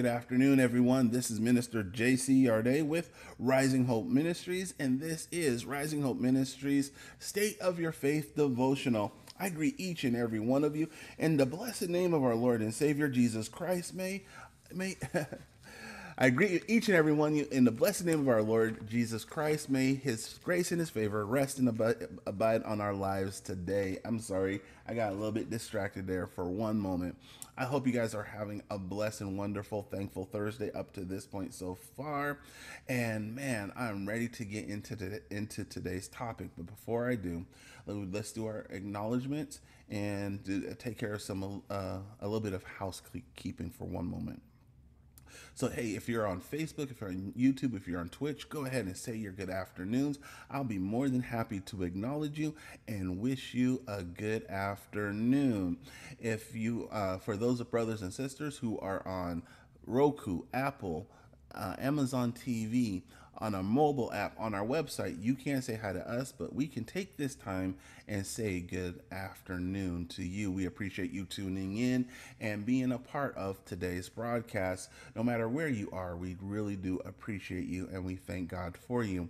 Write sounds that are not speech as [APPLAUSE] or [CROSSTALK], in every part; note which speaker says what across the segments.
Speaker 1: Good afternoon, everyone. This is Minister JC Yarday with Rising Hope Ministries, and this is Rising Hope Ministries State of Your Faith devotional. I greet each and every one of you in the blessed name of our Lord and Savior Jesus Christ. May, may. [LAUGHS] I greet you each and every one you in the blessed name of our Lord Jesus Christ. May his grace and his favor rest and abide on our lives today. I'm sorry, I got a little bit distracted there for one moment. I hope you guys are having a blessed and wonderful, thankful Thursday up to this point so far. And man, I'm ready to get into into today's topic. But before I do, let's do our acknowledgments and do, take care of some uh, a little bit of housekeeping for one moment. So, hey, if you're on Facebook, if you're on YouTube, if you're on Twitch, go ahead and say your good afternoons. I'll be more than happy to acknowledge you and wish you a good afternoon. If you, uh, for those of brothers and sisters who are on Roku, Apple, uh, Amazon TV, on a mobile app on our website, you can't say hi to us, but we can take this time and say good afternoon to you. We appreciate you tuning in and being a part of today's broadcast. No matter where you are, we really do appreciate you and we thank God for you.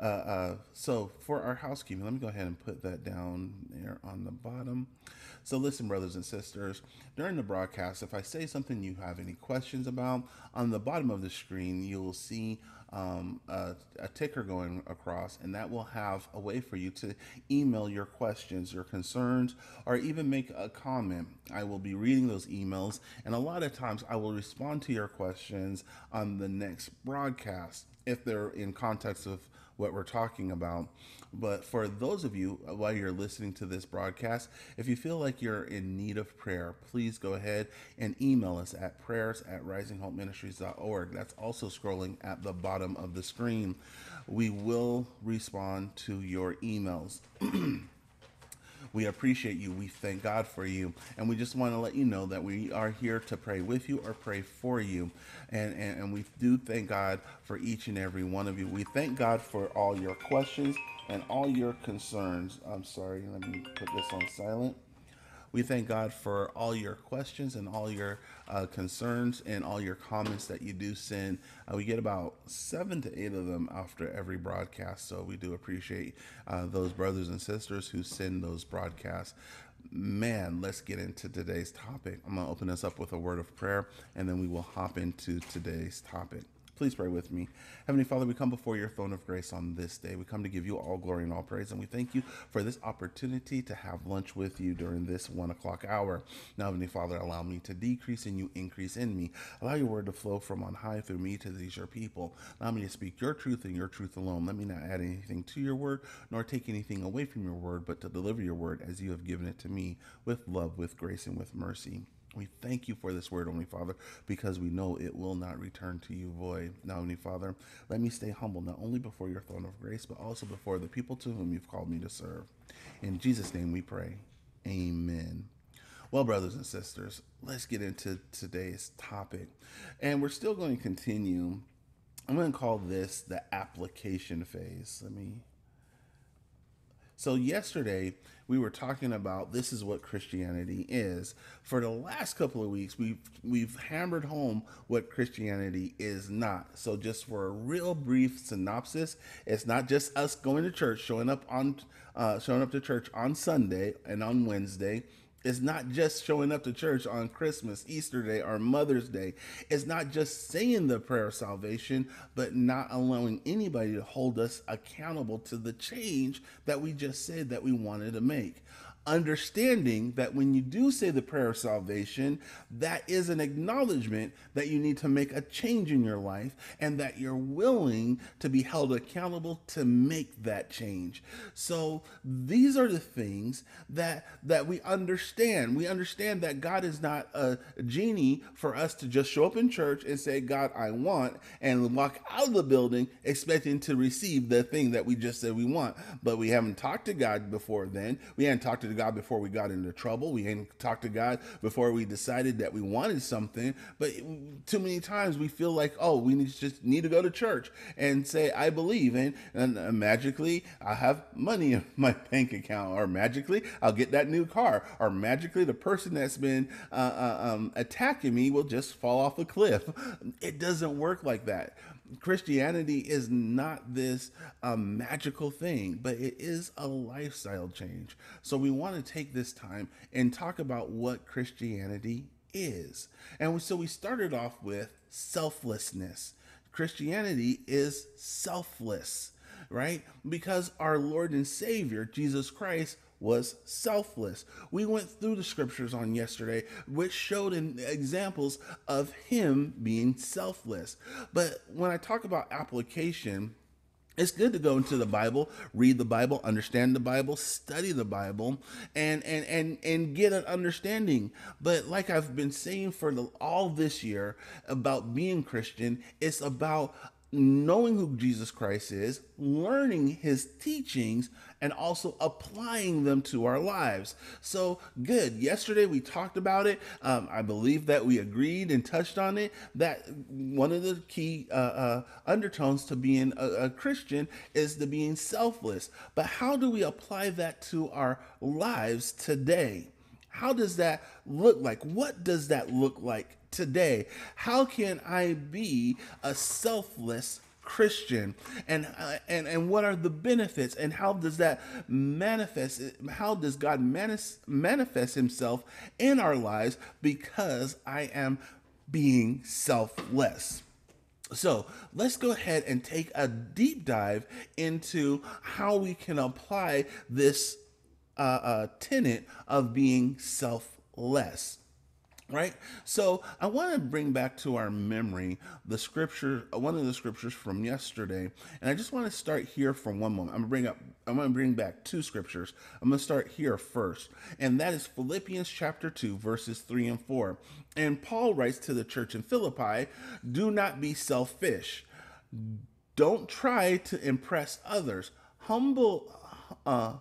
Speaker 1: Uh, uh, so, for our housekeeping, let me go ahead and put that down there on the bottom. So, listen, brothers and sisters, during the broadcast, if I say something you have any questions about, on the bottom of the screen, you'll see um, a, a, ticker going across, and that will have a way for you to email your questions, your concerns, or even make a comment. I will be reading those emails, and a lot of times I will respond to your questions on the next broadcast if they're in context of what we're talking about. But for those of you, uh, while you're listening to this broadcast, if you feel like you're in need of prayer, please go ahead and email us at prayers at risinghopeministries.org. That's also scrolling at the bottom of the screen. We will respond to your emails. [CLEARS THROAT] We appreciate you. We thank God for you. And we just want to let you know that we are here to pray with you or pray for you. And, and, and we do thank God for each and every one of you. We thank God for all your questions and all your concerns. I'm sorry, let me put this on silent. We thank God for all your questions and all your uh, concerns and all your comments that you do send. Uh, we get about seven to eight of them after every broadcast, so we do appreciate uh, those brothers and sisters who send those broadcasts. Man, let's get into today's topic. I'm going to open us up with a word of prayer and then we will hop into today's topic. Please pray with me. Heavenly Father, we come before your throne of grace on this day. We come to give you all glory and all praise, and we thank you for this opportunity to have lunch with you during this one o'clock hour. Now, Heavenly Father, allow me to decrease and you increase in me. Allow your word to flow from on high through me to these your people. Allow me to speak your truth and your truth alone. Let me not add anything to your word, nor take anything away from your word, but to deliver your word as you have given it to me with love, with grace, and with mercy. We thank you for this word, Only Father, because we know it will not return to you void. Now, Only Father, let me stay humble not only before your throne of grace, but also before the people to whom you've called me to serve. In Jesus' name we pray. Amen. Well, brothers and sisters, let's get into today's topic. And we're still going to continue. I'm going to call this the application phase. Let me So, yesterday, we were talking about this is what Christianity is. For the last couple of weeks, we've we've hammered home what Christianity is not. So just for a real brief synopsis, it's not just us going to church, showing up on uh, showing up to church on Sunday and on Wednesday. It's not just showing up to church on Christmas, Easter Day, or Mother's Day. It's not just saying the prayer of salvation, but not allowing anybody to hold us accountable to the change that we just said that we wanted to make understanding that when you do say the prayer of salvation, that is an acknowledgement that you need to make a change in your life and that you're willing to be held accountable to make that change. So these are the things that that we understand. We understand that God is not a genie for us to just show up in church and say, God, I want, and walk out of the building expecting to receive the thing that we just said we want. But we haven't talked to God before then. We haven't talked to God before we got into trouble. We hadn't talked to God before we decided that we wanted something. But too many times we feel like, oh, we need just need to go to church and say, I believe. And, and uh, magically, I have money in [LAUGHS] my bank account. Or magically, I'll get that new car. Or magically, the person that's been uh, uh, um, attacking me will just fall off a cliff. It doesn't work like that. Christianity is not this um, magical thing, but it is a lifestyle change. So we want to take this time and talk about what Christianity is. And so we started off with selflessness. Christianity is selfless, right? Because our Lord and Savior, Jesus Christ, was selfless. We went through the scriptures on yesterday, which showed examples of him being selfless. But when I talk about application, it's good to go into the bible read the bible understand the bible study the bible and and and and get an understanding but like i've been saying for the, all this year about being christian it's about knowing who Jesus Christ is, learning his teachings, and also applying them to our lives. So good. Yesterday we talked about it. Um, I believe that we agreed and touched on it. That one of the key uh, uh, undertones to being a, a Christian is the being selfless. But how do we apply that to our lives today? How does that look like? What does that look like today? How can I be a selfless Christian? And uh, and and what are the benefits? And how does that manifest how does God manis- manifest himself in our lives because I am being selfless? So let's go ahead and take a deep dive into how we can apply this uh, uh, tenet of being selfless right? So i want to bring back to our memory the scripture one of the scriptures from yesterday and i just want to start here from one moment. I'm going to bring up i'm going to bring back two scriptures. I'm going to start here first and that is philippians chapter 2 verses 3 and 4 and paul writes to the church in philippi do not be selfish. Don't try to impress others. Humble uh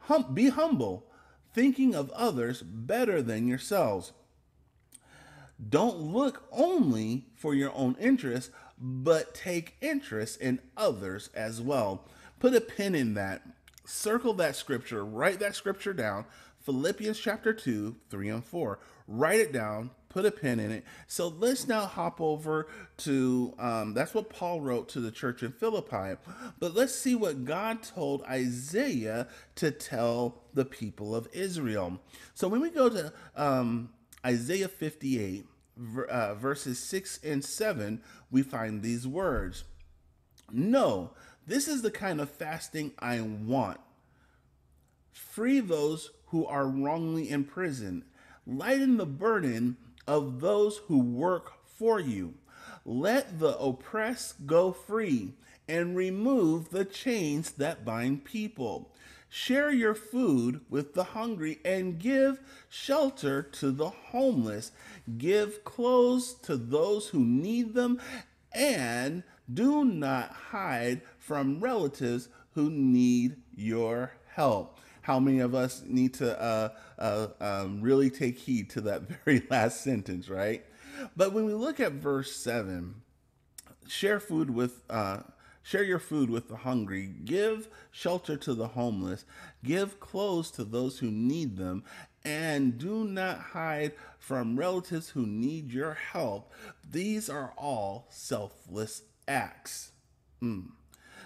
Speaker 1: hum- be humble thinking of others better than yourselves don't look only for your own interest, but take interest in others as well. Put a pin in that. Circle that scripture, write that scripture down. Philippians chapter 2, 3 and 4. Write it down, put a pin in it. So let's now hop over to um, that's what Paul wrote to the church in Philippi. But let's see what God told Isaiah to tell the people of Israel. So when we go to um, Isaiah 58, uh, verses 6 and 7, we find these words No, this is the kind of fasting I want. Free those who are wrongly imprisoned, lighten the burden of those who work for you. Let the oppressed go free and remove the chains that bind people. Share your food with the hungry and give shelter to the homeless. Give clothes to those who need them and do not hide from relatives who need your help. How many of us need to uh, uh, um, really take heed to that [LAUGHS] very last sentence, right? But when we look at verse 7, share food with uh, Share your food with the hungry. Give shelter to the homeless. Give clothes to those who need them. And do not hide from relatives who need your help. These are all selfless acts. Mm.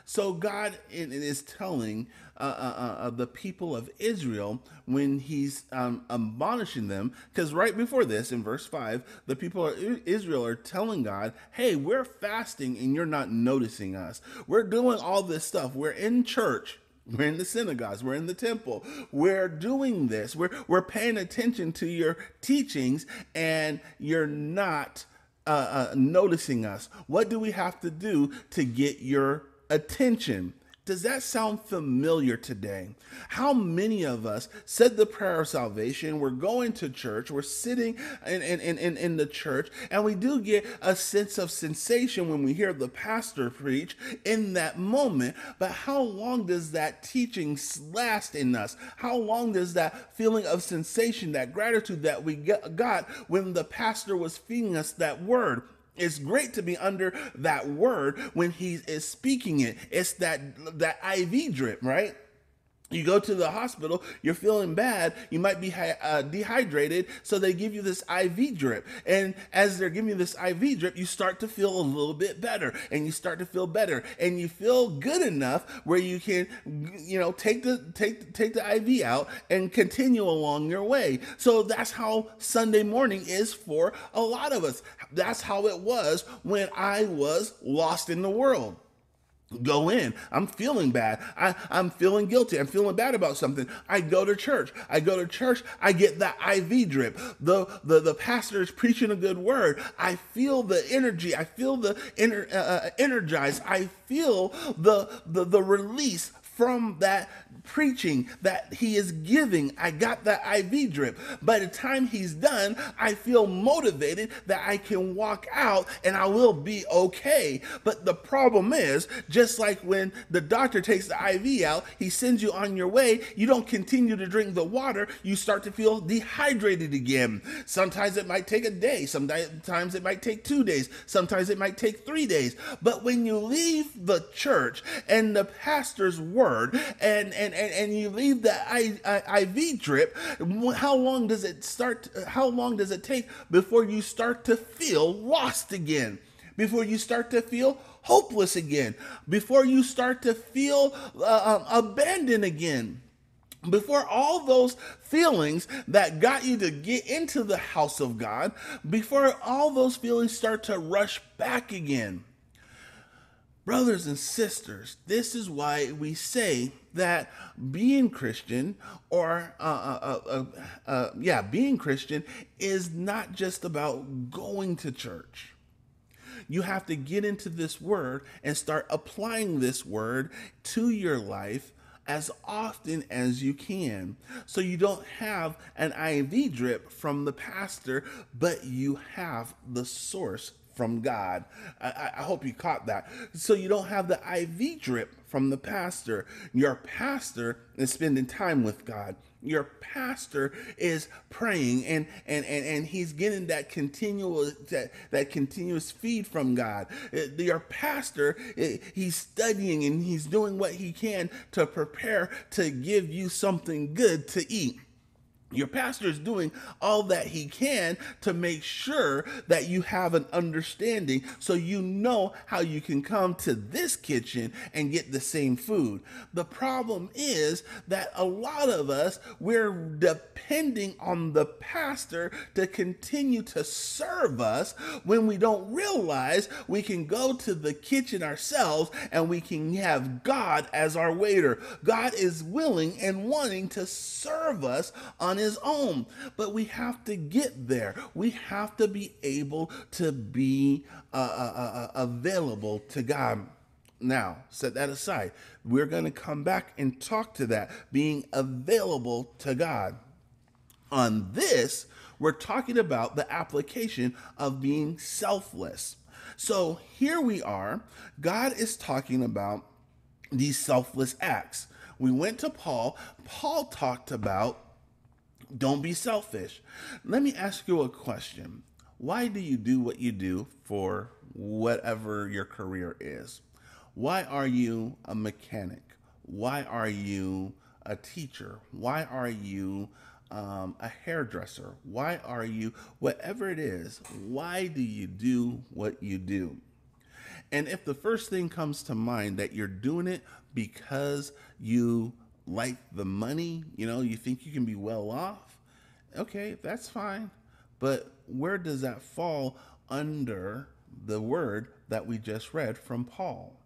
Speaker 1: So God is telling uh, uh, uh, the people of Israel when He's um, admonishing them, because right before this, in verse five, the people of Israel are telling God, "Hey, we're fasting and you're not noticing us. We're doing all this stuff. We're in church." We're in the synagogues. We're in the temple. We're doing this. We're, we're paying attention to your teachings, and you're not uh, uh, noticing us. What do we have to do to get your attention. Does that sound familiar today? How many of us said the prayer of salvation? We're going to church, we're sitting in, in, in, in the church, and we do get a sense of sensation when we hear the pastor preach in that moment. But how long does that teaching last in us? How long does that feeling of sensation, that gratitude that we got when the pastor was feeding us that word? It's great to be under that word when he is speaking it. It's that that IV drip, right? You go to the hospital, you're feeling bad, you might be uh, dehydrated, so they give you this IV drip. And as they're giving you this IV drip, you start to feel a little bit better, and you start to feel better, and you feel good enough where you can, you know, take the take take the IV out and continue along your way. So that's how Sunday morning is for a lot of us. That's how it was when I was lost in the world. Go in. I'm feeling bad. I, i'm feeling guilty. I'm feeling bad about something. I go to church. I go to church. I get that iv drip. The the, the pastor is preaching a good word. I feel the energy. I feel the ener, uh, uh energized i feel the, the the release from that preaching that he is giving. I got that IV drip. By the time he's done, I feel motivated that I can walk out and I will be okay. But the problem is, just like when the doctor takes the IV out, he sends you on your way, you don't continue to drink the water, you start to feel dehydrated again. Sometimes it might take a day, sometimes it might take two days, sometimes it might take three days. But when you leave the church and the pastor's word and, and and, and you leave the IV drip, how long does it start? How long does it take before you start to feel lost again? Before you start to feel hopeless again? Before you start to feel uh, um, abandoned again? before all those feelings that got you to get into the house of God, before all those feelings start to rush back again. Brothers and sisters, this is why we say that being Christian, or uh uh, uh, uh, uh, yeah, being Christian is not just about going to church. You have to get into this word and start applying this word to your life as often as you can. So you don't have an IV drip from the pastor, but you have the source from God. I, I, hope you caught that. So you don't have the IV drip from the pastor. Your pastor is spending time with God. Your pastor is praying and and and, and he's getting that continual that, that continuous feed from God. Uh, your pastor uh, he's studying and he's doing what he can to prepare to give you something good to eat. Your pastor is doing all that he can to make sure that you have an understanding so you know how you can come to this kitchen and get the same food. The problem is that a lot of us, we're depending on the pastor to continue to serve us when we don't realize we can go to the kitchen ourselves and we can have God as our waiter. God is willing and wanting to serve us on on his own. But we have to get there. We have to be able to be uh, uh, uh, uh available to God. Now, set that aside. We're going to come back and talk to that being available to God. On this, we're talking about the application of being selfless. So here we are. God is talking about these selfless acts. We went to Paul. Paul talked about don't be selfish. Let me ask you a question. Why do you do what you do for whatever your career is? Why are you a mechanic? Why are you a teacher? Why are you um, a hairdresser? Why are you, whatever it is, why do you do what you do? And if the first thing comes to mind that you're doing it because you like the money, you know, you think you can be well off, okay, that's fine. But where does that fall under the word that we just read from Paul?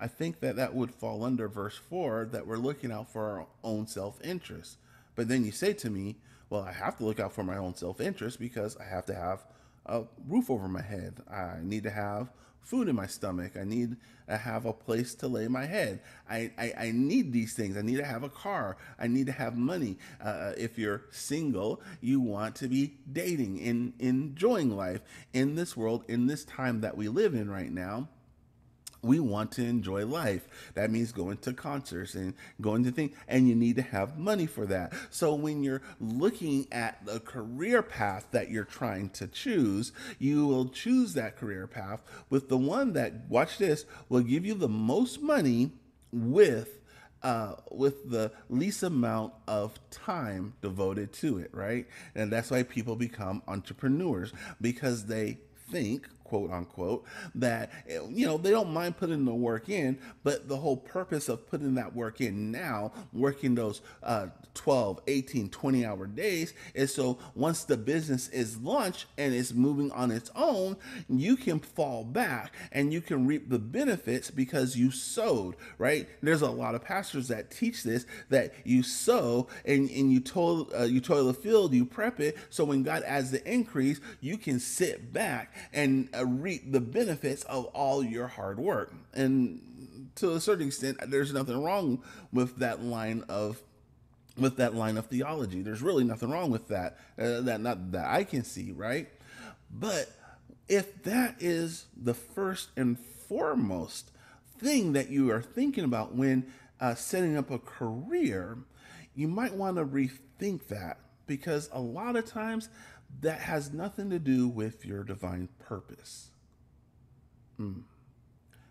Speaker 1: I think that that would fall under verse 4 that we're looking out for our own self interest. But then you say to me, well, I have to look out for my own self interest because I have to have a roof over my head. I need to have food in my stomach. I need to have a place to lay my head. I, I, I need these things. I need to have a car. I need to have money. Uh, if you're single, you want to be dating and enjoying life in this world, in this time that we live in right now we want to enjoy life. That means going to concerts and going to things, and you need to have money for that. So when you're looking at the career path that you're trying to choose, you will choose that career path with the one that, watch this, will give you the most money with uh, with the least amount of time devoted to it, right? And that's why people become entrepreneurs because they think quote unquote, that, you know, they don't mind putting the work in, but the whole purpose of putting that work in now, working those uh, 12, 18, 20 hour days, is so once the business is launched and it's moving on its own, you can fall back and you can reap the benefits because you sowed, right? There's a lot of pastors that teach this that you sow and, and you toil uh, you toil the field, you prep it, so when God adds the increase, you can sit back and reap the benefits of all your hard work. And to a certain extent, there's nothing wrong with that line of with that line of theology. There's really nothing wrong with that. Uh, that not that I can see, right? But if that is the first and foremost thing that you are thinking about when uh, setting up a career, you might want to rethink that because a lot of times that has nothing to do with your divine purpose. Mm.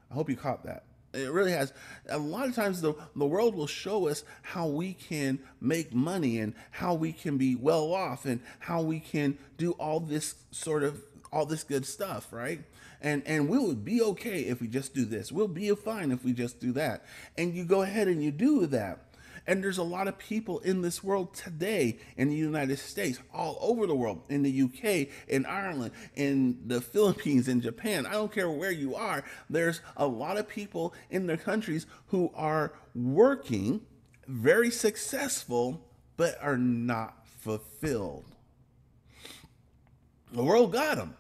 Speaker 1: I hope you caught that. It really has. A lot of times, the, the world will show us how we can make money and how we can be well off and how we can do all this sort of all this good stuff, right? And and we would be okay if we just do this. We'll be fine if we just do that. And you go ahead and you do that. And there's a lot of people in this world today in the United States, all over the world, in the UK, in Ireland, in the Philippines, in Japan. I don't care where you are. There's a lot of people in their countries who are working, very successful, but are not fulfilled. The world got them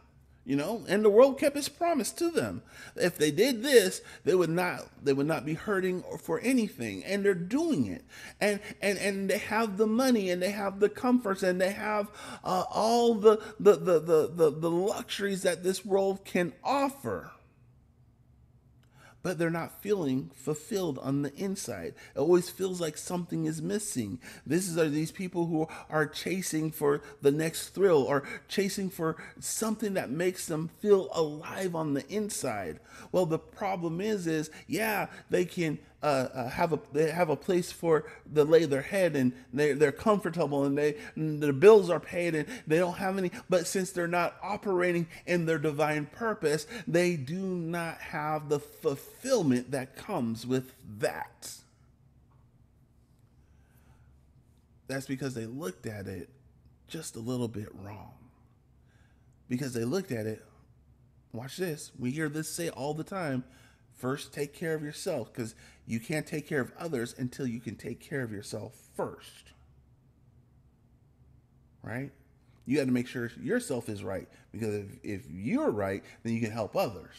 Speaker 1: you know and the world kept its promise to them. If they did this they would not they would not be hurting for anything and they're doing it. And and and they have the money and they have the comforts and they have uh, all the the, the the the the luxuries that this world can offer but they're not feeling fulfilled on the inside. It always feels like something is missing. This is are these people who are chasing for the next thrill or chasing for something that makes them feel alive on the inside. Well, the problem is, is yeah, they can uh, uh, have a they have a place for to lay their head and they they're comfortable and they and their bills are paid and they don't have any but since they're not operating in their divine purpose they do not have the fulfillment that comes with that. That's because they looked at it just a little bit wrong. Because they looked at it watch this we hear this say all the time first take care of yourself because you can't take care of others until you can take care of yourself first. Right? You got to make sure yourself is right because if, if you're right, then you can help others.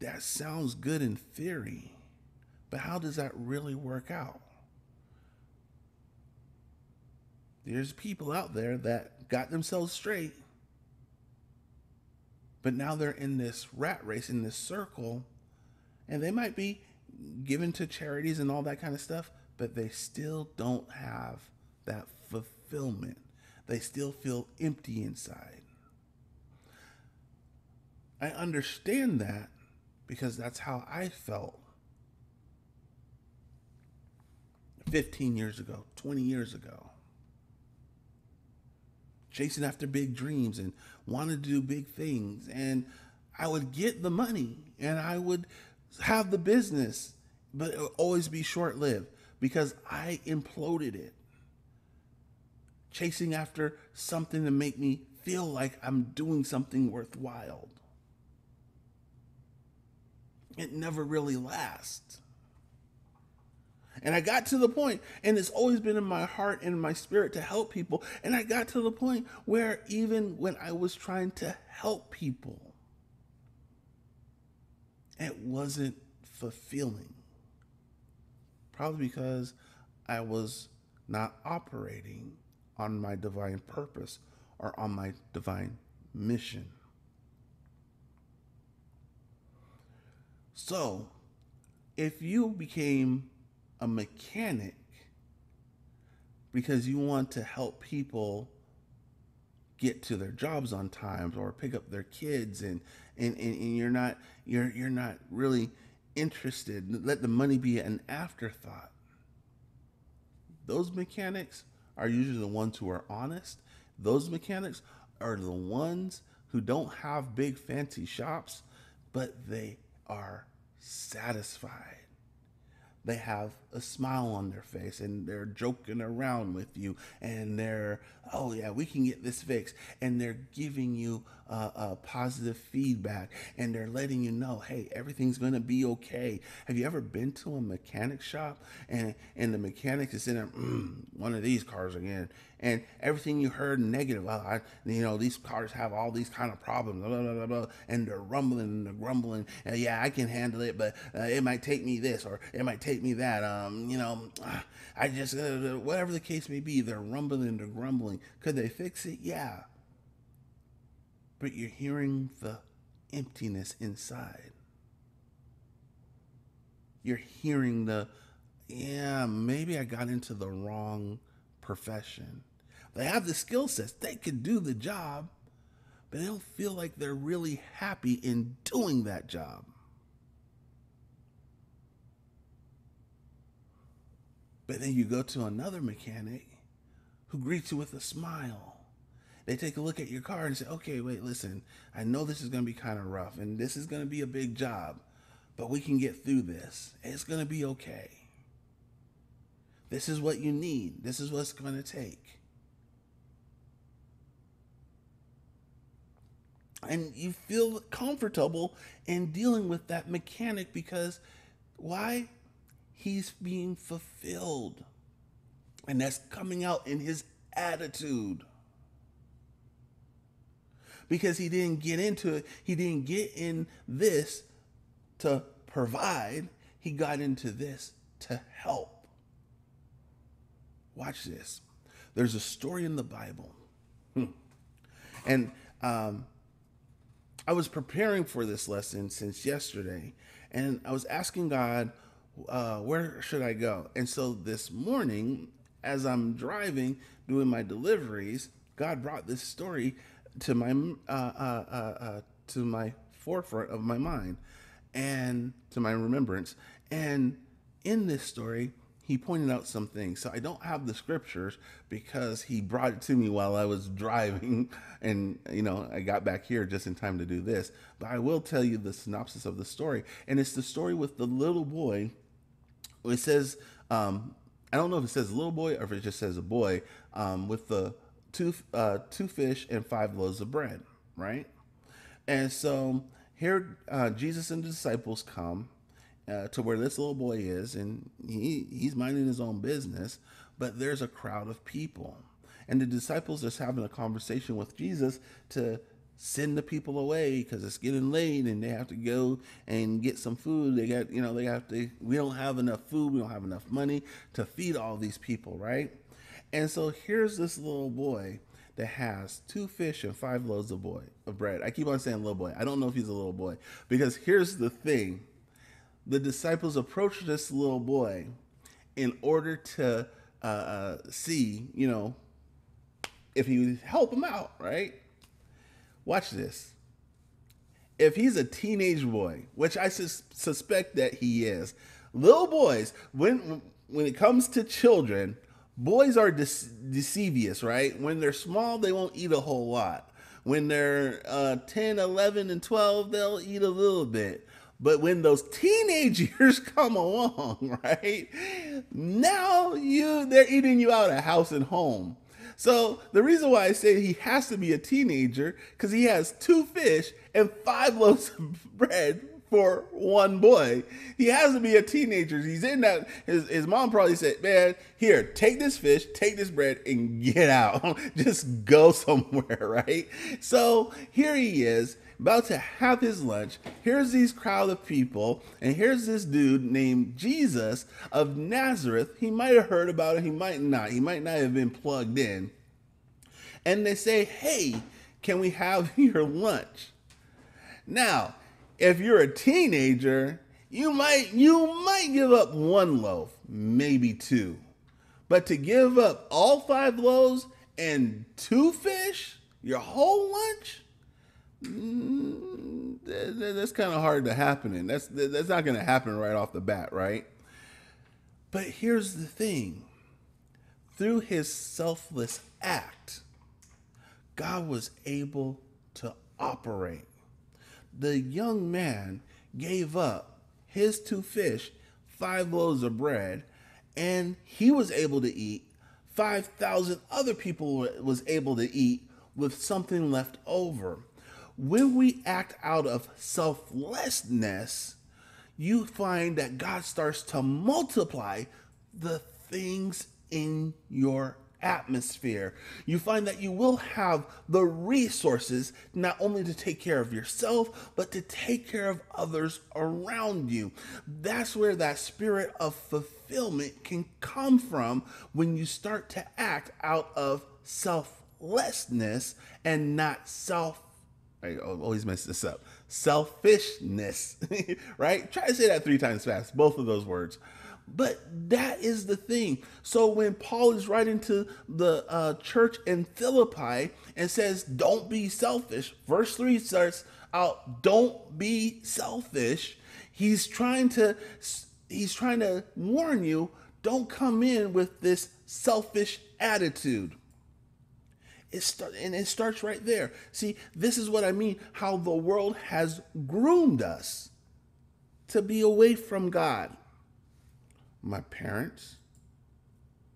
Speaker 1: That sounds good in theory, but how does that really work out? There's people out there that got themselves straight but now they're in this rat race, in this circle, and they might be given to charities and all that kind of stuff, but they still don't have that fulfillment. They still feel empty inside. I understand that because that's how I felt 15 years ago, 20 years ago. Chasing after big dreams and wanted to do big things. And I would get the money and I would have the business, but it would always be short lived because I imploded it. Chasing after something to make me feel like I'm doing something worthwhile. It never really lasts. And I got to the point, and it's always been in my heart and my spirit to help people. And I got to the point where even when I was trying to help people, it wasn't fulfilling. Probably because I was not operating on my divine purpose or on my divine mission. So, if you became a mechanic because you want to help people get to their jobs on time or pick up their kids and and, and, and you're not you're you're not really interested. Let the money be an afterthought. Those mechanics are usually the ones who are honest. Those mechanics are the ones who don't have big fancy shops but they are satisfied they have a smile on their face and they're joking around with you and they're oh yeah we can get this fixed. And they're giving you uh, uh, positive feedback and they're letting you know hey everything's gonna be okay. Have you ever been to a mechanic shop and and the mechanic is in there mm, one of these cars again and everything you heard negative well, I, you know these cars have all these kind of problems blah, blah, blah, and they're rumbling and they're grumbling and yeah i can handle it but uh, it might take me this or it might take me that um you know i just uh, whatever the case may be they're rumbling they're grumbling. Could they fix it? Yeah but you're hearing the emptiness inside. You're hearing the, yeah, maybe I got into the wrong profession. They have the skill sets, they can do the job, but they don't feel like they're really happy in doing that job. But then you go to another mechanic who greets you with a smile they take a look at your car and say, okay, wait, listen, I know this is going to be kind of rough and this is going to be a big job, but we can get through this. It's going to be okay. This is what you need. This is what's going to take. And you feel comfortable in dealing with that mechanic because why? He's being fulfilled. And that's coming out in his attitude because he didn't get into it. He didn't get in this to provide, he got into this to help. Watch this. There's a story in the Bible. Hmm. And um, I was preparing for this lesson since yesterday, and I was asking God, uh, where should I go? And so this morning, as I'm driving, doing my deliveries, God brought this story to my uh, uh, uh, uh, to my forefront of my mind and to my remembrance. And in this story, he pointed out some things. So I don't have the scriptures because he brought it to me while I was driving, [LAUGHS] and you know I got back here just in time to do this. But I will tell you the synopsis of the story, and it's the story with the little boy. It says, um, I don't know if it says little boy or if it just says a boy um, with the two uh, two fish and five loaves of bread, right? And so here uh, Jesus and the disciples come uh, to where this little boy is, and he he's minding his own business, but there's a crowd of people, and the disciples are having a conversation with Jesus to send the people away because it's getting late and they have to go and get some food. They got, you know, they have to, we don't have enough food, we don't have enough money to feed all these people, right? And so here's this little boy that has two fish and five loaves of boy of bread. I keep on saying little boy. I don't know if he's a little boy because here's the thing: the disciples approach this little boy in order to uh, uh, see, you know, if he would help him out. Right? Watch this. if he's a teenage boy, which I sus- suspect that he is, little boys, when when it comes to children, boys are de- deceivious, right? When they're small, they won't eat a whole lot. When they're uh, 10, 11, and 12, they'll eat a little bit. But when those teenage [LAUGHS] years come along, right? Now you they're eating you out of house and home. So the reason why I say he has to be a teenager because he has two fish and five [LAUGHS] loaves of bread for one boy. He has to be a teenager. He's in that. His, his mom probably said, Man, here, take this fish, take this bread, and get out. [LAUGHS] Just go somewhere, [LAUGHS] right? So here he is, about to have his lunch. Here's these crowd of people, and here's this dude named Jesus of Nazareth. He might have heard about it, he might not. He might not have been plugged in. And they say, Hey, can we have [LAUGHS] your lunch? Now, if you're a teenager, you might you might give up one loaf, maybe two. But to give up all five loaves and two fish, your whole lunch, mm, that's kind of hard to happen. And that's that's not going to happen right off the bat, right? But here's the thing: through his selfless act, God was able to operate the young man gave up his two fish, five loaves of bread, and he was able to eat. 5,000 other people was able to eat with something left over. When we act out of selflessness, you find that God starts to multiply the things in your atmosphere, you find that you will have the resources not only to take care of yourself, but to take care of others around you. That's where that spirit of fulfillment can come from when you start to act out of selflessness and not self. I always mess this up. Selfishness, [LAUGHS] right? Try to say that three times fast, both of those words. But that is the thing. So when Paul is writing to the uh, church in Philippi and says, Don't be selfish, verse 3 starts out, Don't be selfish. He's trying to he's trying to warn you, don't come in with this selfish attitude. It start, and it starts right there. See, this is what I mean how the world has groomed us to be away from God my parents,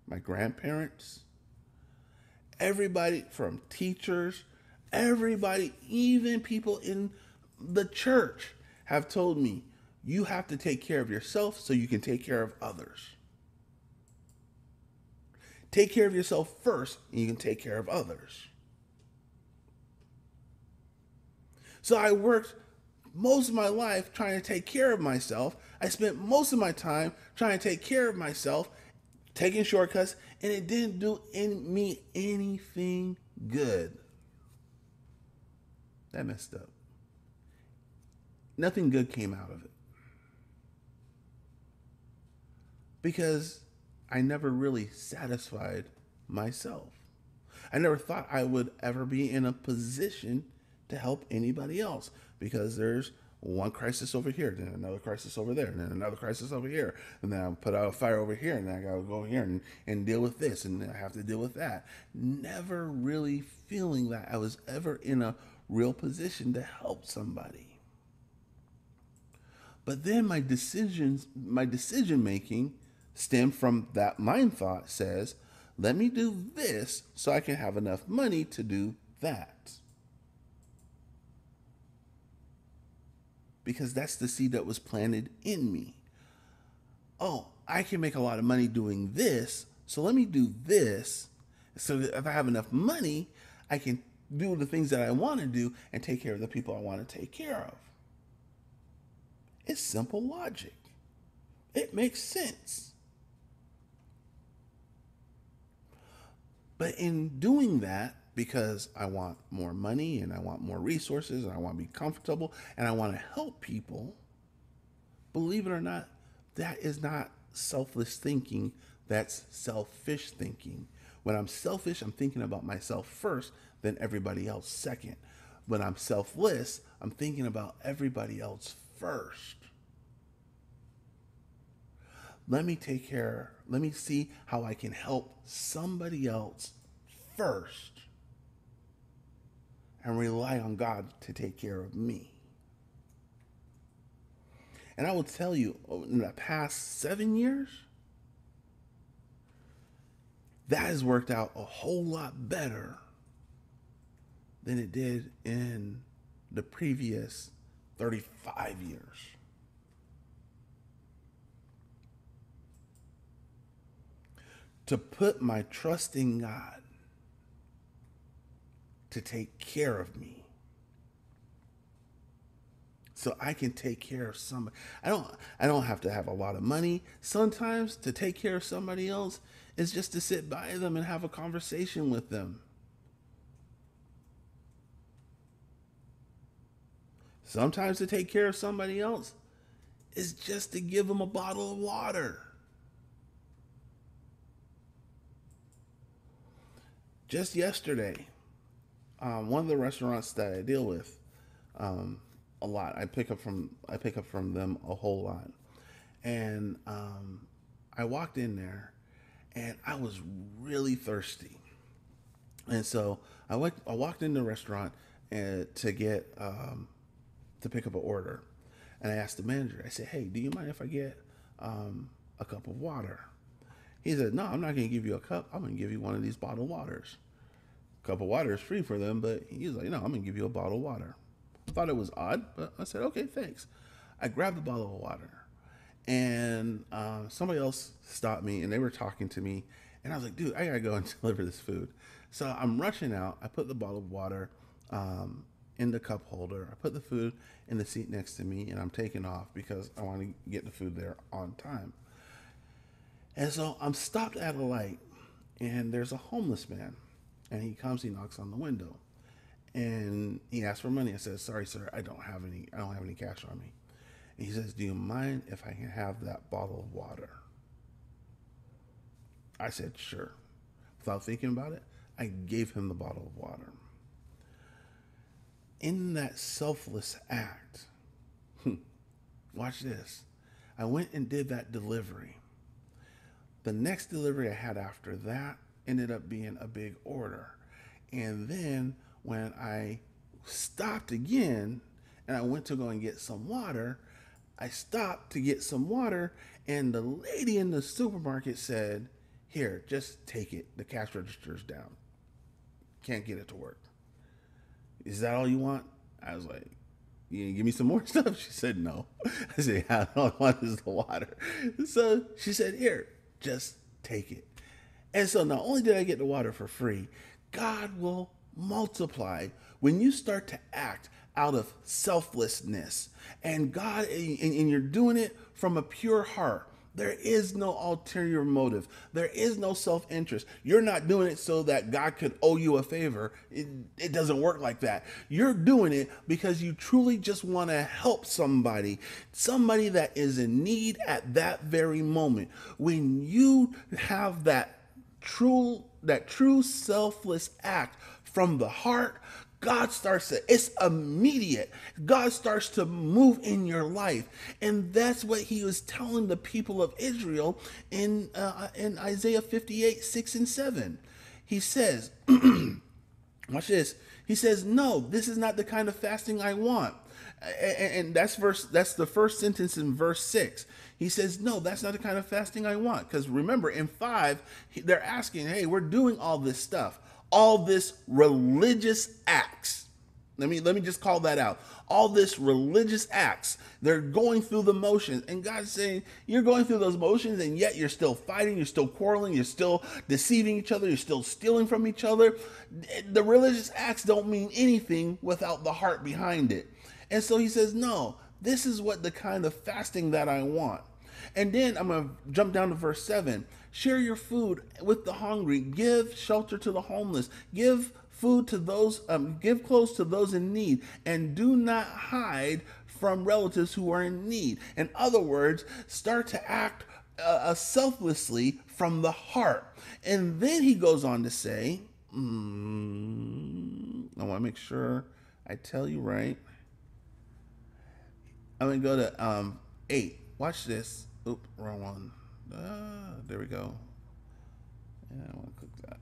Speaker 1: my grandparents, everybody from teachers, everybody, even people in the church have told me you have to take care of yourself so you can take care of others. Take care of yourself first, and you can take care of others. So I worked most of my life trying to take care of myself. I spent most of my time trying to take care of myself, taking shortcuts, and it didn't do any, me anything good. That messed up. Nothing good came out of it. Because I never really satisfied myself. I never thought I would ever be in a position to help anybody else because there's one crisis over here, then another crisis over there, and then another crisis over here, and then I put out a fire over here, and I gotta go here and, and deal with this, and I have to deal with that. Never really feeling that I was ever in a real position to help somebody. But then my decisions, my decision making stemmed from that mind thought says, let me do this so I can have enough money to do that. Because that's the seed that was planted in me. Oh, I can make a lot of money doing this, so let me do this so that if I have enough money, I can do the things that I want to do and take care of the people I want to take care of. It's simple logic. It makes sense. But in doing that, because I want more money and I want more resources and I want to be comfortable and I want to help people. Believe it or not, that is not selfless thinking, that's selfish thinking. When I'm selfish, I'm thinking about myself first, then everybody else second. when I'm selfless, I'm thinking about everybody else first. Let me take care, let me see how I can help somebody else first and rely on God to take care of me. And I will tell you, oh, in the past seven years, that has worked out a whole lot better than it did in the previous 35 years. To put my trust in God to take care of me so I can take care of somebody. I don't I don't have to have a lot of money. Sometimes to take care of somebody else is just to sit by them and have a conversation with them. Sometimes to take care of somebody else is just to give them a bottle of water. Just yesterday, um, one of the restaurants that I deal with um, a lot, I pick up from I pick up from them a whole lot, and um, I walked in there, and I was really thirsty, and so I went I walked in the restaurant and uh, to get um, to pick up an order. And I asked the manager, I said, hey, do you mind if I get um, a cup of water? He said, no, I'm not going to give you a cup. I'm going to give you one of these bottled waters. A cup of water is free for them, but he's like, no, I'm going to give you a bottle of water. I thought it was odd, but I said, okay, thanks. I grabbed the bottle of water and uh, somebody else stopped me and they were talking to me. And I was like, dude, I got to go and [LAUGHS] deliver this food. So I'm rushing out. I put the bottle of water um, in the cup holder. I put the food in the seat next to me and I'm taking off because I want to get the food there on time. And so I'm stopped at a light and there's a homeless man and he comes, he knocks on the window and he asks for money. I said, sorry, sir, I don't have any, I don't have any cash on me. And he says, do you mind if I can have that bottle of water? I said, sure. Without thinking about it, I gave him the bottle of water in that selfless act, [LAUGHS] watch this. I went and did that delivery. The next delivery I had after that ended up being a big order. And then when I stopped again and I went to go and get some water, I stopped to get some water, and the lady in the supermarket said, Here, just take it. The cash register's down. Can't get it to work. Is that all you want? I was like, you give me some more [LAUGHS] stuff? She said, no. [LAUGHS] I said, all I want is the water. So she said, here, just take it. And so not only did I get the water for free, God will multiply when you start to act out of selflessness and God, and, and you're doing it from a pure heart there is no ulterior motive. There is no self interest. You're not doing it so that God could owe you a favor. It, it doesn't work like that. You're doing it because you truly just want to help somebody, somebody that is in need at that very moment. When you have that true, that true selfless act from the heart, God starts to, it's immediate. God starts to move in your life. And that's what he was telling the people of Israel in, uh, in Isaiah 58, 6 and 7. He says, [CLEARS THROAT] watch this. He says, no, this is not the kind of fasting I want. And that's verse, that's the first sentence in verse six. He says, no, that's not the kind of fasting I want. Because remember, in five, they're asking, hey, we're doing all this stuff all this religious acts. Let me let me just call that out. All this religious acts. They're going through the motions. And God's saying, you're going through those motions and yet you're still fighting, you're still quarreling, you're still deceiving each other, you're still stealing from each other. The religious acts don't mean anything without the heart behind it. And so he says, "No, this is what the kind of fasting that I want." And then I'm going to jump down to verse 7. Share your food with the hungry, give shelter to the homeless, give food to those, um, give clothes to those in need, and do not hide from relatives who are in need. In other words, start to act uh, uh selflessly from the heart. And then he goes on to say, mm, I want to make sure I tell you right. I'm gonna go to um eight. Watch this. Oop, wrong one. Uh, there we go. Yeah, I want to click that.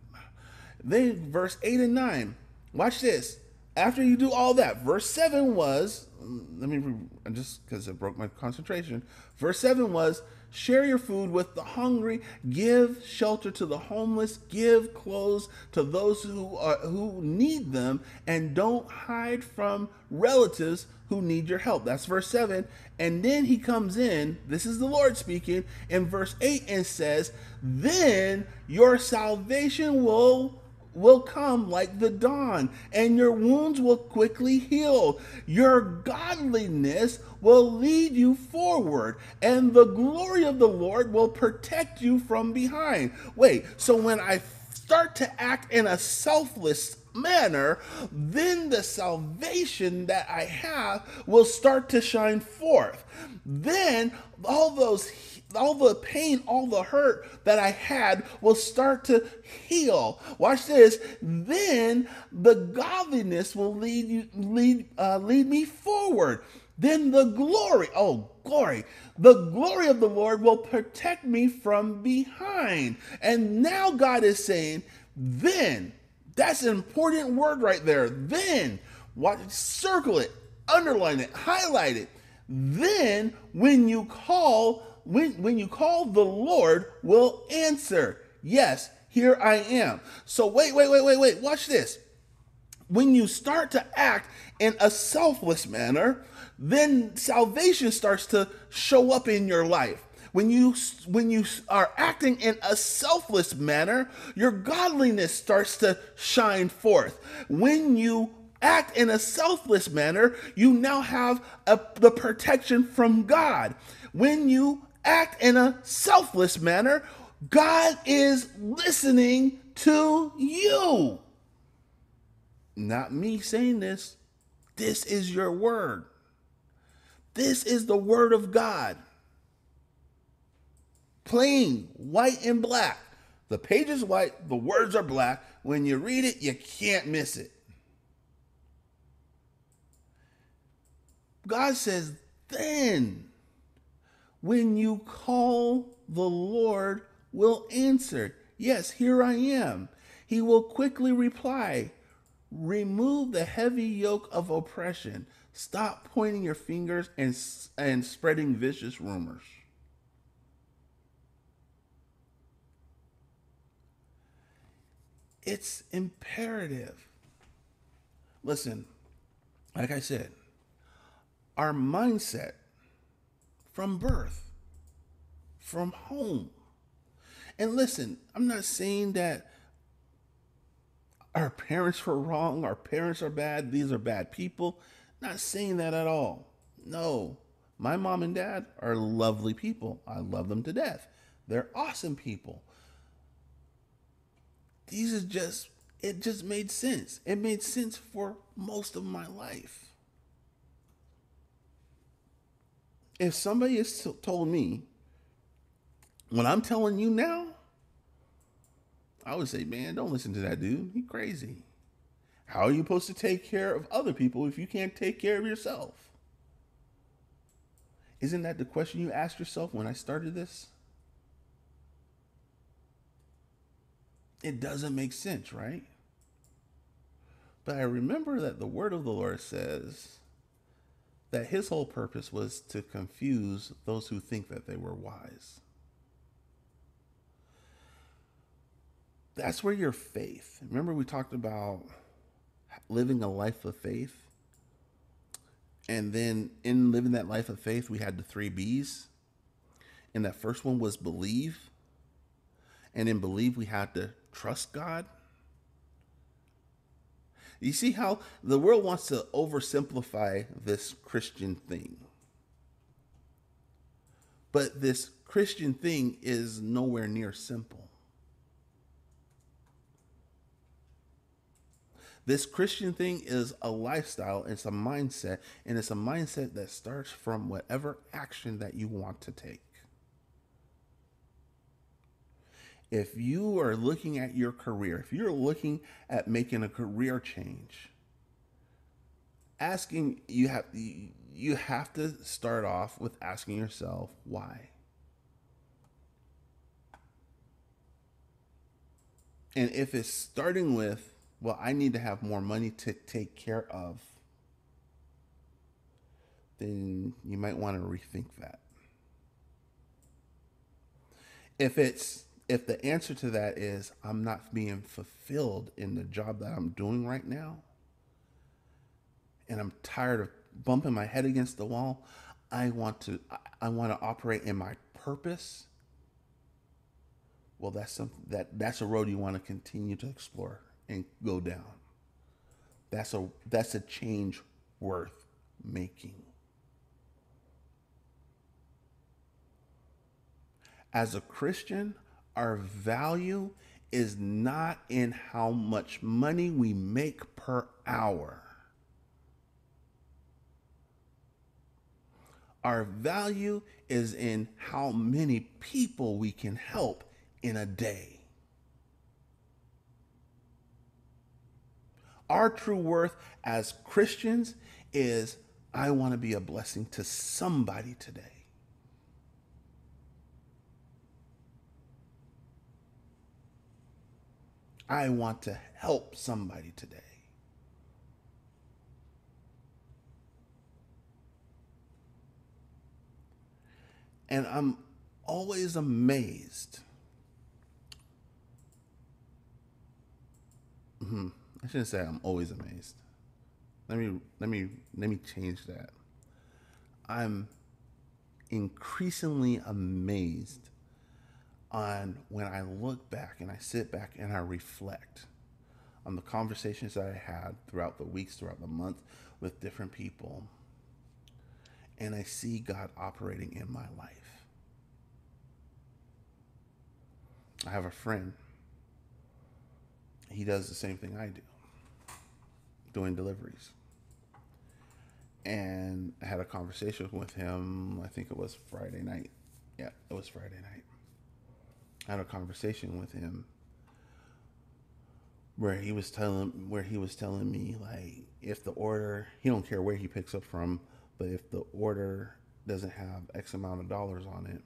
Speaker 1: Then verse eight and nine. Watch this. After you do all that, verse seven was. Let me just because it broke my concentration. Verse seven was Share your food with the hungry, give shelter to the homeless, give clothes to those who are, who need them, and don't hide from relatives who need your help. That's verse 7. And then he comes in, this is the Lord speaking, in verse 8 and says, "Then your salvation will will come like the dawn, and your wounds will quickly heal. Your godliness will lead you forward, and the glory of the Lord will protect you from behind. Wait, so when I start to act in a selfless manner, then the salvation that I have will start to shine forth. Then all those all the pain, all the hurt that I had will start to heal. Watch this. Then the godliness will lead you lead uh, lead me forward. Then the glory, oh glory, the glory of the Lord will protect me from behind. And now God is saying, then that's an important word right there. Then watch, circle it, underline it, highlight it. Then when you call when, when you call, the Lord will answer. Yes, here I am. So wait, wait, wait, wait, wait. Watch this. When you start to act in a selfless manner, then salvation starts to show up in your life. When you when you are acting in a selfless manner, your godliness starts to shine forth. When you act in a selfless manner, you now have a, the protection from God. When you act in a selfless manner, God is listening to you. Not me saying this. This is your word. This is the word of God. Plain, white and black. The page is white, the words are black. When you read it, you can't miss it. God says, then when you call, the Lord will answer. Yes, here I am. He will quickly reply. Remove the heavy yoke of oppression. Stop pointing your fingers and, and spreading vicious rumors. It's imperative. Listen, like I said, our mindset from birth, from home. And listen, I'm not saying that our parents were wrong, our parents are bad, these are bad people. Not saying that at all. No, my mom and dad are lovely people. I love them to death. They're awesome people. These is just, it just made sense. It made sense for most of my life. If somebody has told me what I'm telling you now, I would say, man, don't listen to that dude. He crazy. How are you supposed to take care of other people if you can't take care of yourself? Isn't that the question you asked yourself when I started this? It doesn't make sense, right? But I remember that the word of the Lord says, that his whole purpose was to confuse those who think that they were wise. That's where your faith. Remember, we talked about living a life of faith. And then in living that life of faith, we had the three B's. And that first one was believe. And in believe, we had to trust God. You see how the world wants to oversimplify this Christian thing. But this Christian thing is nowhere near simple. This Christian thing is a lifestyle, it's a mindset, and it's a mindset that starts from whatever action that you want to take. If you are looking at your career, if you're looking at making a career change, asking you have you have to start off with asking yourself why. And if it's starting with, well, I need to have more money to take care of, then you might want to rethink that. If it's if the answer to that is I'm not being fulfilled in the job that I'm doing right now, and I'm tired of bumping my head against the wall, I want to I want to operate in my purpose. Well, that's something that that's a road you want to continue to explore and go down. That's a that's a change worth making. As a Christian, our value is not in how much money we make per hour. Our value is in how many people we can help in a day. Our true worth as Christians is I want to be a blessing to somebody today. I want to help somebody today. And I'm always amazed. Mm-hmm. I shouldn't say I'm always amazed. Let me let me let me change that. I'm increasingly amazed on when I look back and I sit back and I reflect on the conversations that I had throughout the weeks, throughout the month with different people, and I see God operating in my life. I have a friend. He does the same thing I do, doing deliveries. And I had a conversation with him, I think it was Friday night. Yeah, it was Friday night had a conversation with him where he was telling where he was telling me like if the order he don't care where he picks up from, but if the order doesn't have X amount of dollars on it,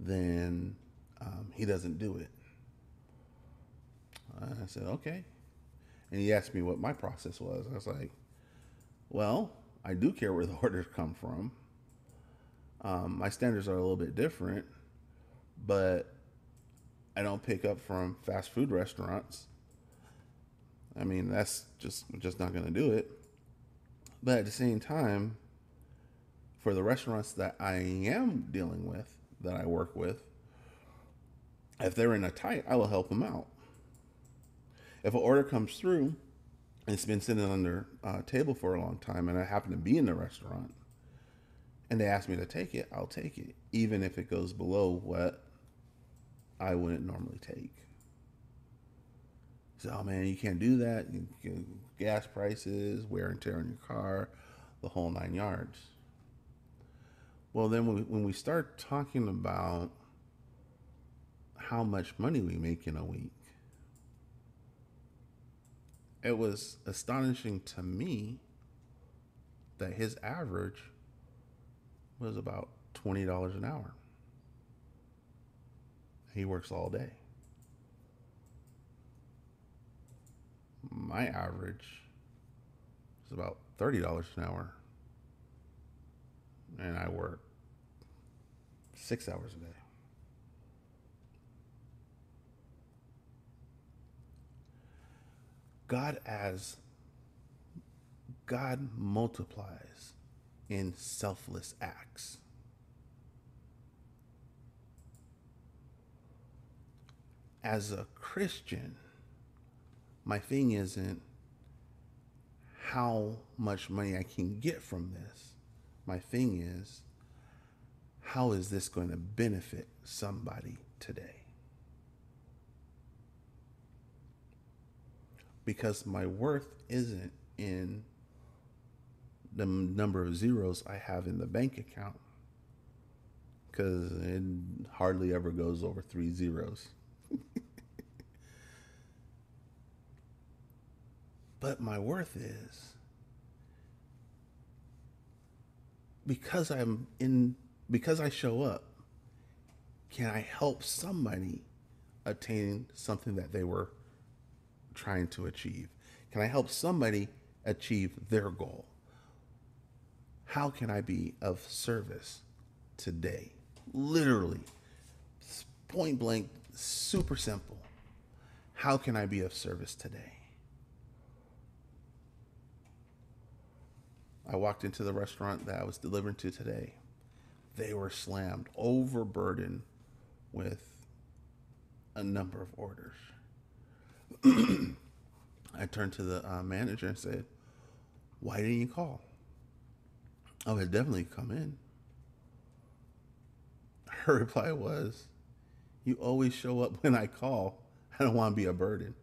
Speaker 1: then um, he doesn't do it. I said okay, and he asked me what my process was. I was like, well, I do care where the [LAUGHS] orders come from. Um, my standards are a little bit different but I don't pick up from fast food restaurants. I mean, that's just just not going to do it. But at the same time, for the restaurants that I am dealing with, that I work with, if they're in a tight, I will help them out. If an order comes through and it's been sitting on their uh, table for a long time, and I happen to be in the restaurant, and they ask me to take it, I'll take it, even if it goes below what I wouldn't normally take. So, oh man, you can't do that. gas prices, wear and tear on your car, the whole nine yards. Well, then when we, when we start talking about how much money we make in a week, it was astonishing to me that his average was about $20 an hour. He works all day. My average is about $30 an hour. And I work six hours a day. God as God multiplies in selfless acts. As a Christian, my thing isn't how much money I can get from this. My thing is, how is this going to benefit somebody today? Because my worth isn't in the number of zeros I have in the bank account, because it hardly ever goes over three zeros but my worth is because I'm in because I show up, can I help somebody attain something that they were trying to achieve? Can I help somebody achieve their goal? How can I be of service today? Literally, point blank, super simple. How can I be of service today? I walked into the restaurant that I was delivering to today. They were slammed, overburdened with a number of orders. [CLEARS THROAT] I turned to the uh, manager and said, Why didn't you call? I would definitely come in. [LAUGHS] Her reply was, You always show up when I call. I don't want to be a burden.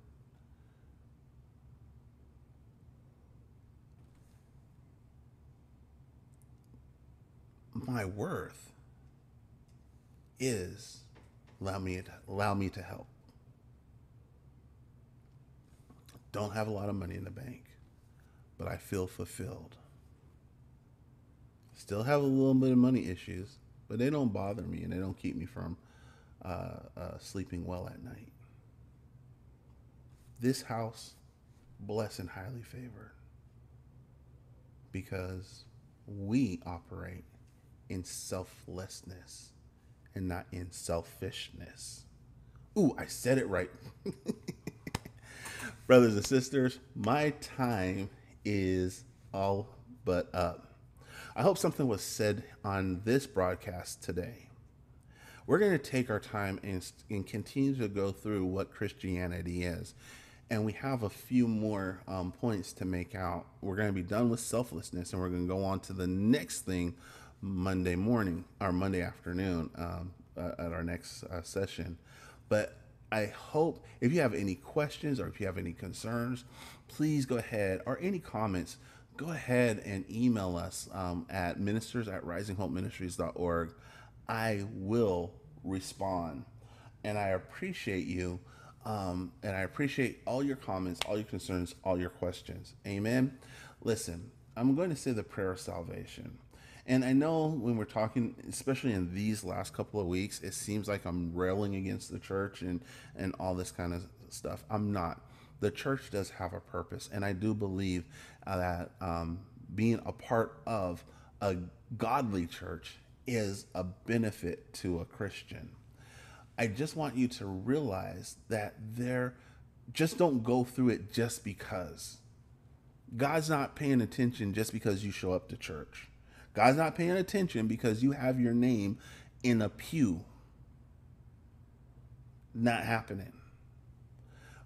Speaker 1: My worth is allow me to, allow me to help. Don't have a lot of money in the bank, but I feel fulfilled. Still have a little bit of money issues, but they don't bother me and they don't keep me from uh, uh, sleeping well at night. This house, blessed and highly favored, because we operate in selflessness and not in selfishness. Ooh, I said it right. [LAUGHS] Brothers and sisters, my time is all but up. I hope something was said on this broadcast today. We're going to take our time and, and continue to go through what Christianity is. And we have a few more um, points to make out. We're going to be done with selflessness and we're going to go on to the next thing Monday morning or Monday afternoon um, uh, at our next uh, session. But I hope if you have any questions or if you have any concerns, please go ahead or any comments, go ahead and email us um, at ministers at risinghopeministries.org. I will respond. And I appreciate you. Um, and I appreciate all your comments, all your concerns, all your questions. Amen. Listen, I'm going to say the prayer of salvation. And I know when we're talking, especially in these last couple of weeks, it seems like I'm railing against the church and, and all this kind of stuff. I'm not. The church does have a purpose. And I do believe uh, that um, being a part of a godly church is a benefit to a Christian. I just want you to realize that there, just don't go through it just because. God's not paying attention just because you show up to church. God's not paying attention because you have your name in a pew. Not happening.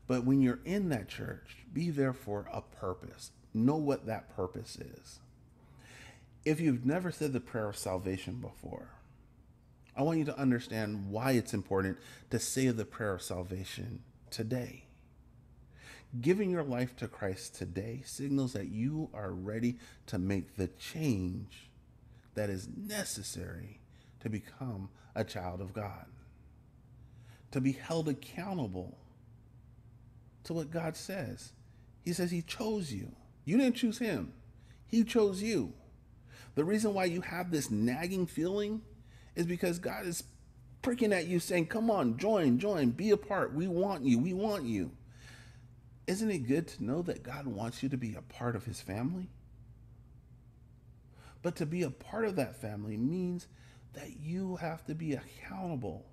Speaker 1: But when you're in that church, be there for a purpose. Know what that purpose is. If you've never said the prayer of salvation before, I want you to understand why it's important to say the prayer of salvation today. Giving your life to Christ today signals that you are ready to make the change that is necessary to become a child of God, to be held accountable to what God says. He says He chose you. You didn't choose Him, He chose you. The reason why you have this nagging feeling is because God is pricking at you saying, Come on, join, join, be a part. We want you. We want you. Isn't it good to know that God wants you to be a part of His family? But to be a part of that family means that you have to be accountable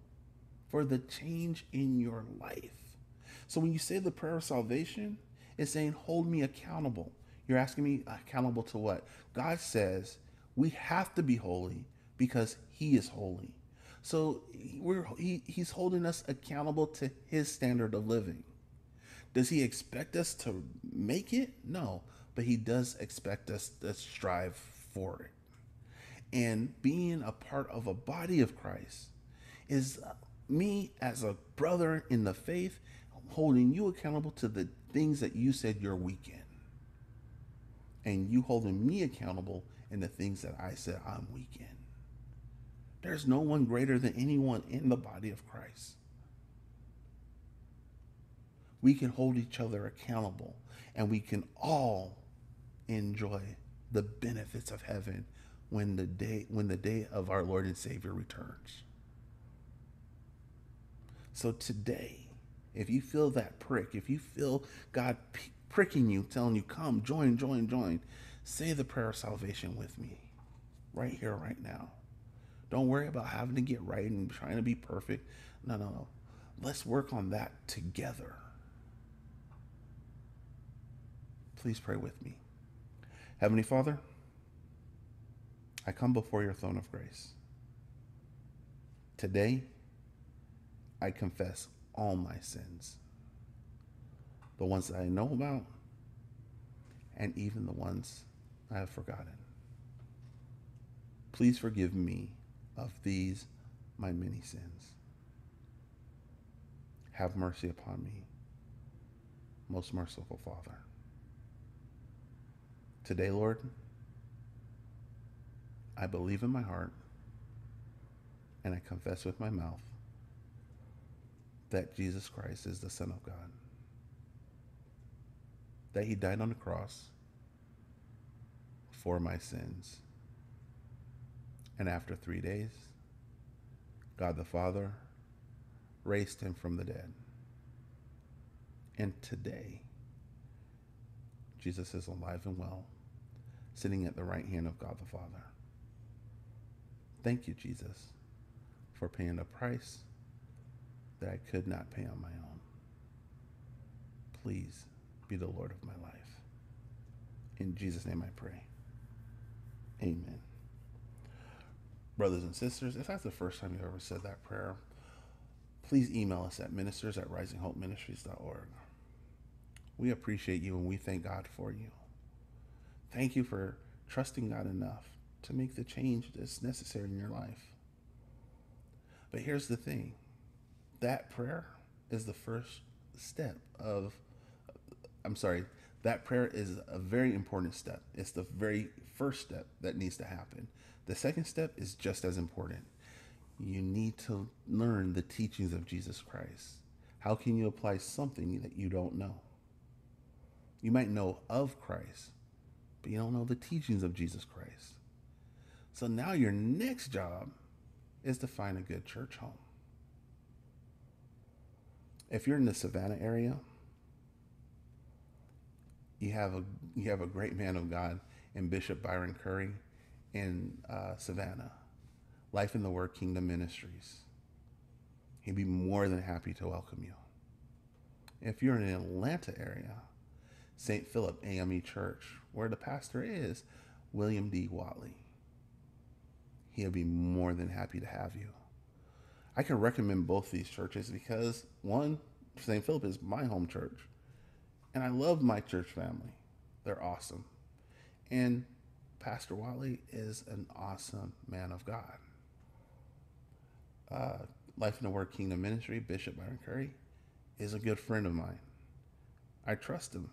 Speaker 1: for the change in your life. So when you say the prayer of salvation, it's saying, Hold me accountable. You're asking me accountable to what? God says we have to be holy because He is holy. So we're, he, He's holding us accountable to His standard of living. Does He expect us to make it? No, but He does expect us to strive for it. And being a part of a body of Christ is uh, me as a brother in the faith holding you accountable to the things that you said you're weak in. And you holding me accountable in the things that I said I'm weak in. There's no one greater than anyone in the body of Christ. We can hold each other accountable and we can all enjoy the benefits of heaven when the day when the day of our Lord and Savior returns. So today, if you feel that prick, if you feel God pricking you, telling you, come, join, join, join, say the prayer of salvation with me right here, right now. Don't worry about having to get right and trying to be perfect. No, no, no. Let's work on that together. Please pray with me. Heavenly Father, I come before your throne of grace. Today, I confess all my sins the ones that I know about, and even the ones I have forgotten. Please forgive me of these my many sins. Have mercy upon me, most merciful Father. Today, Lord, I believe in my heart and I confess with my mouth that Jesus Christ is the Son of God, that He died on the cross for my sins. And after three days, God the Father raised him from the dead. And today, Jesus is alive and well, sitting at the right hand of God the Father. Thank you, Jesus, for paying a price that I could not pay on my own. Please be the Lord of my life. In Jesus' name I pray. Amen. Brothers and sisters, if that's the first time you've ever said that prayer, please email us at ministers at risinghopeministries.org. We appreciate you and we thank God for you. Thank you for trusting God enough to make the change that's necessary in your life. But here's the thing that prayer is the first step of, I'm sorry, that prayer is a very important step. It's the very first step that needs to happen. The second step is just as important. You need to learn the teachings of Jesus Christ. How can you apply something that you don't know? You might know of Christ, but you don't know the teachings of Jesus Christ. So now your next job is to find a good church home. If you're in the Savannah area, you have a you have a great man of God in Bishop Byron Curry in uh, Savannah, Life in the Word Kingdom Ministries. He'd be more than happy to welcome you. If you're in the Atlanta area, St. Philip AME Church, where the pastor is William D. Watley he'll be more than happy to have you. I can recommend both these churches because one, St. Philip is my home church, and I love my church family. They're awesome. And Pastor Watley is an awesome man of God. Uh, Life in the Word Kingdom Ministry, Bishop Byron Curry, is a good friend of mine. I trust him,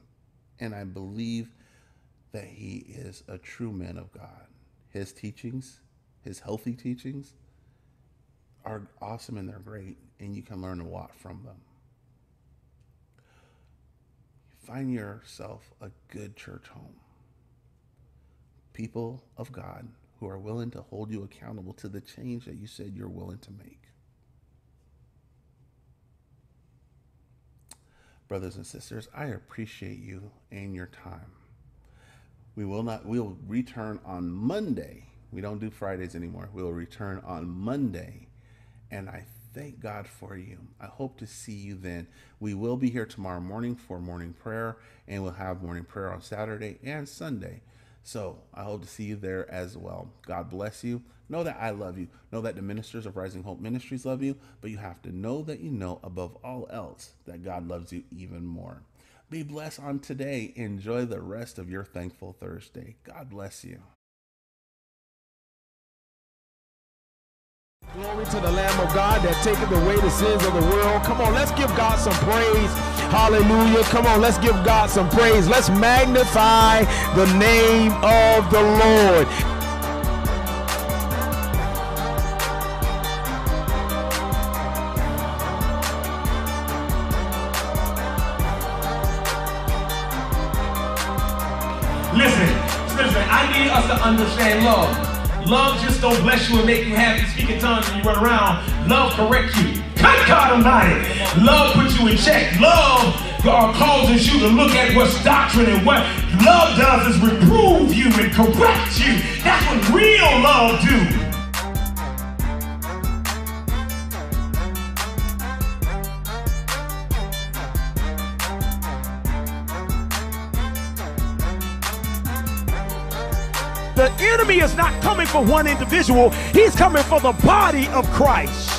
Speaker 1: and I believe that he is a true man of God. His teachings his healthy teachings are awesome and they're great, and you can learn a lot from them. Find yourself a good church home. People of God who are willing to hold you accountable to the change that you said you're willing to make. Brothers and sisters, I appreciate you and your time. We will not we'll return on Monday we don't do Fridays anymore. We'll return on Monday. And I thank God for you. I hope to see you then. We will be here tomorrow morning for morning prayer, and we'll have morning prayer on Saturday and Sunday. So I hope to see you there as well. God bless you. Know that I love you. Know that the ministers of Rising Hope Ministries love you, but you have to know that you know above all else that God loves you even more. Be blessed on today. Enjoy the rest of your thankful Thursday. God bless you.
Speaker 2: Glory to the Lamb of God that taketh away the sins of the world. Come on, let's give God some praise. Hallelujah. Come on, let's give God some praise. Let's magnify the name of the Lord.
Speaker 3: Listen, listen, I need us to understand love.
Speaker 2: Love just don't bless you and make you happy, speak in tongues, and you run around. Love correct you. Cut God Almighty. Love puts you in check. Love uh, causes you to look at what's doctrine and what love does is reprove you and correct you. That's what real love do. The enemy is not coming for one individual, he's coming for the body of Christ.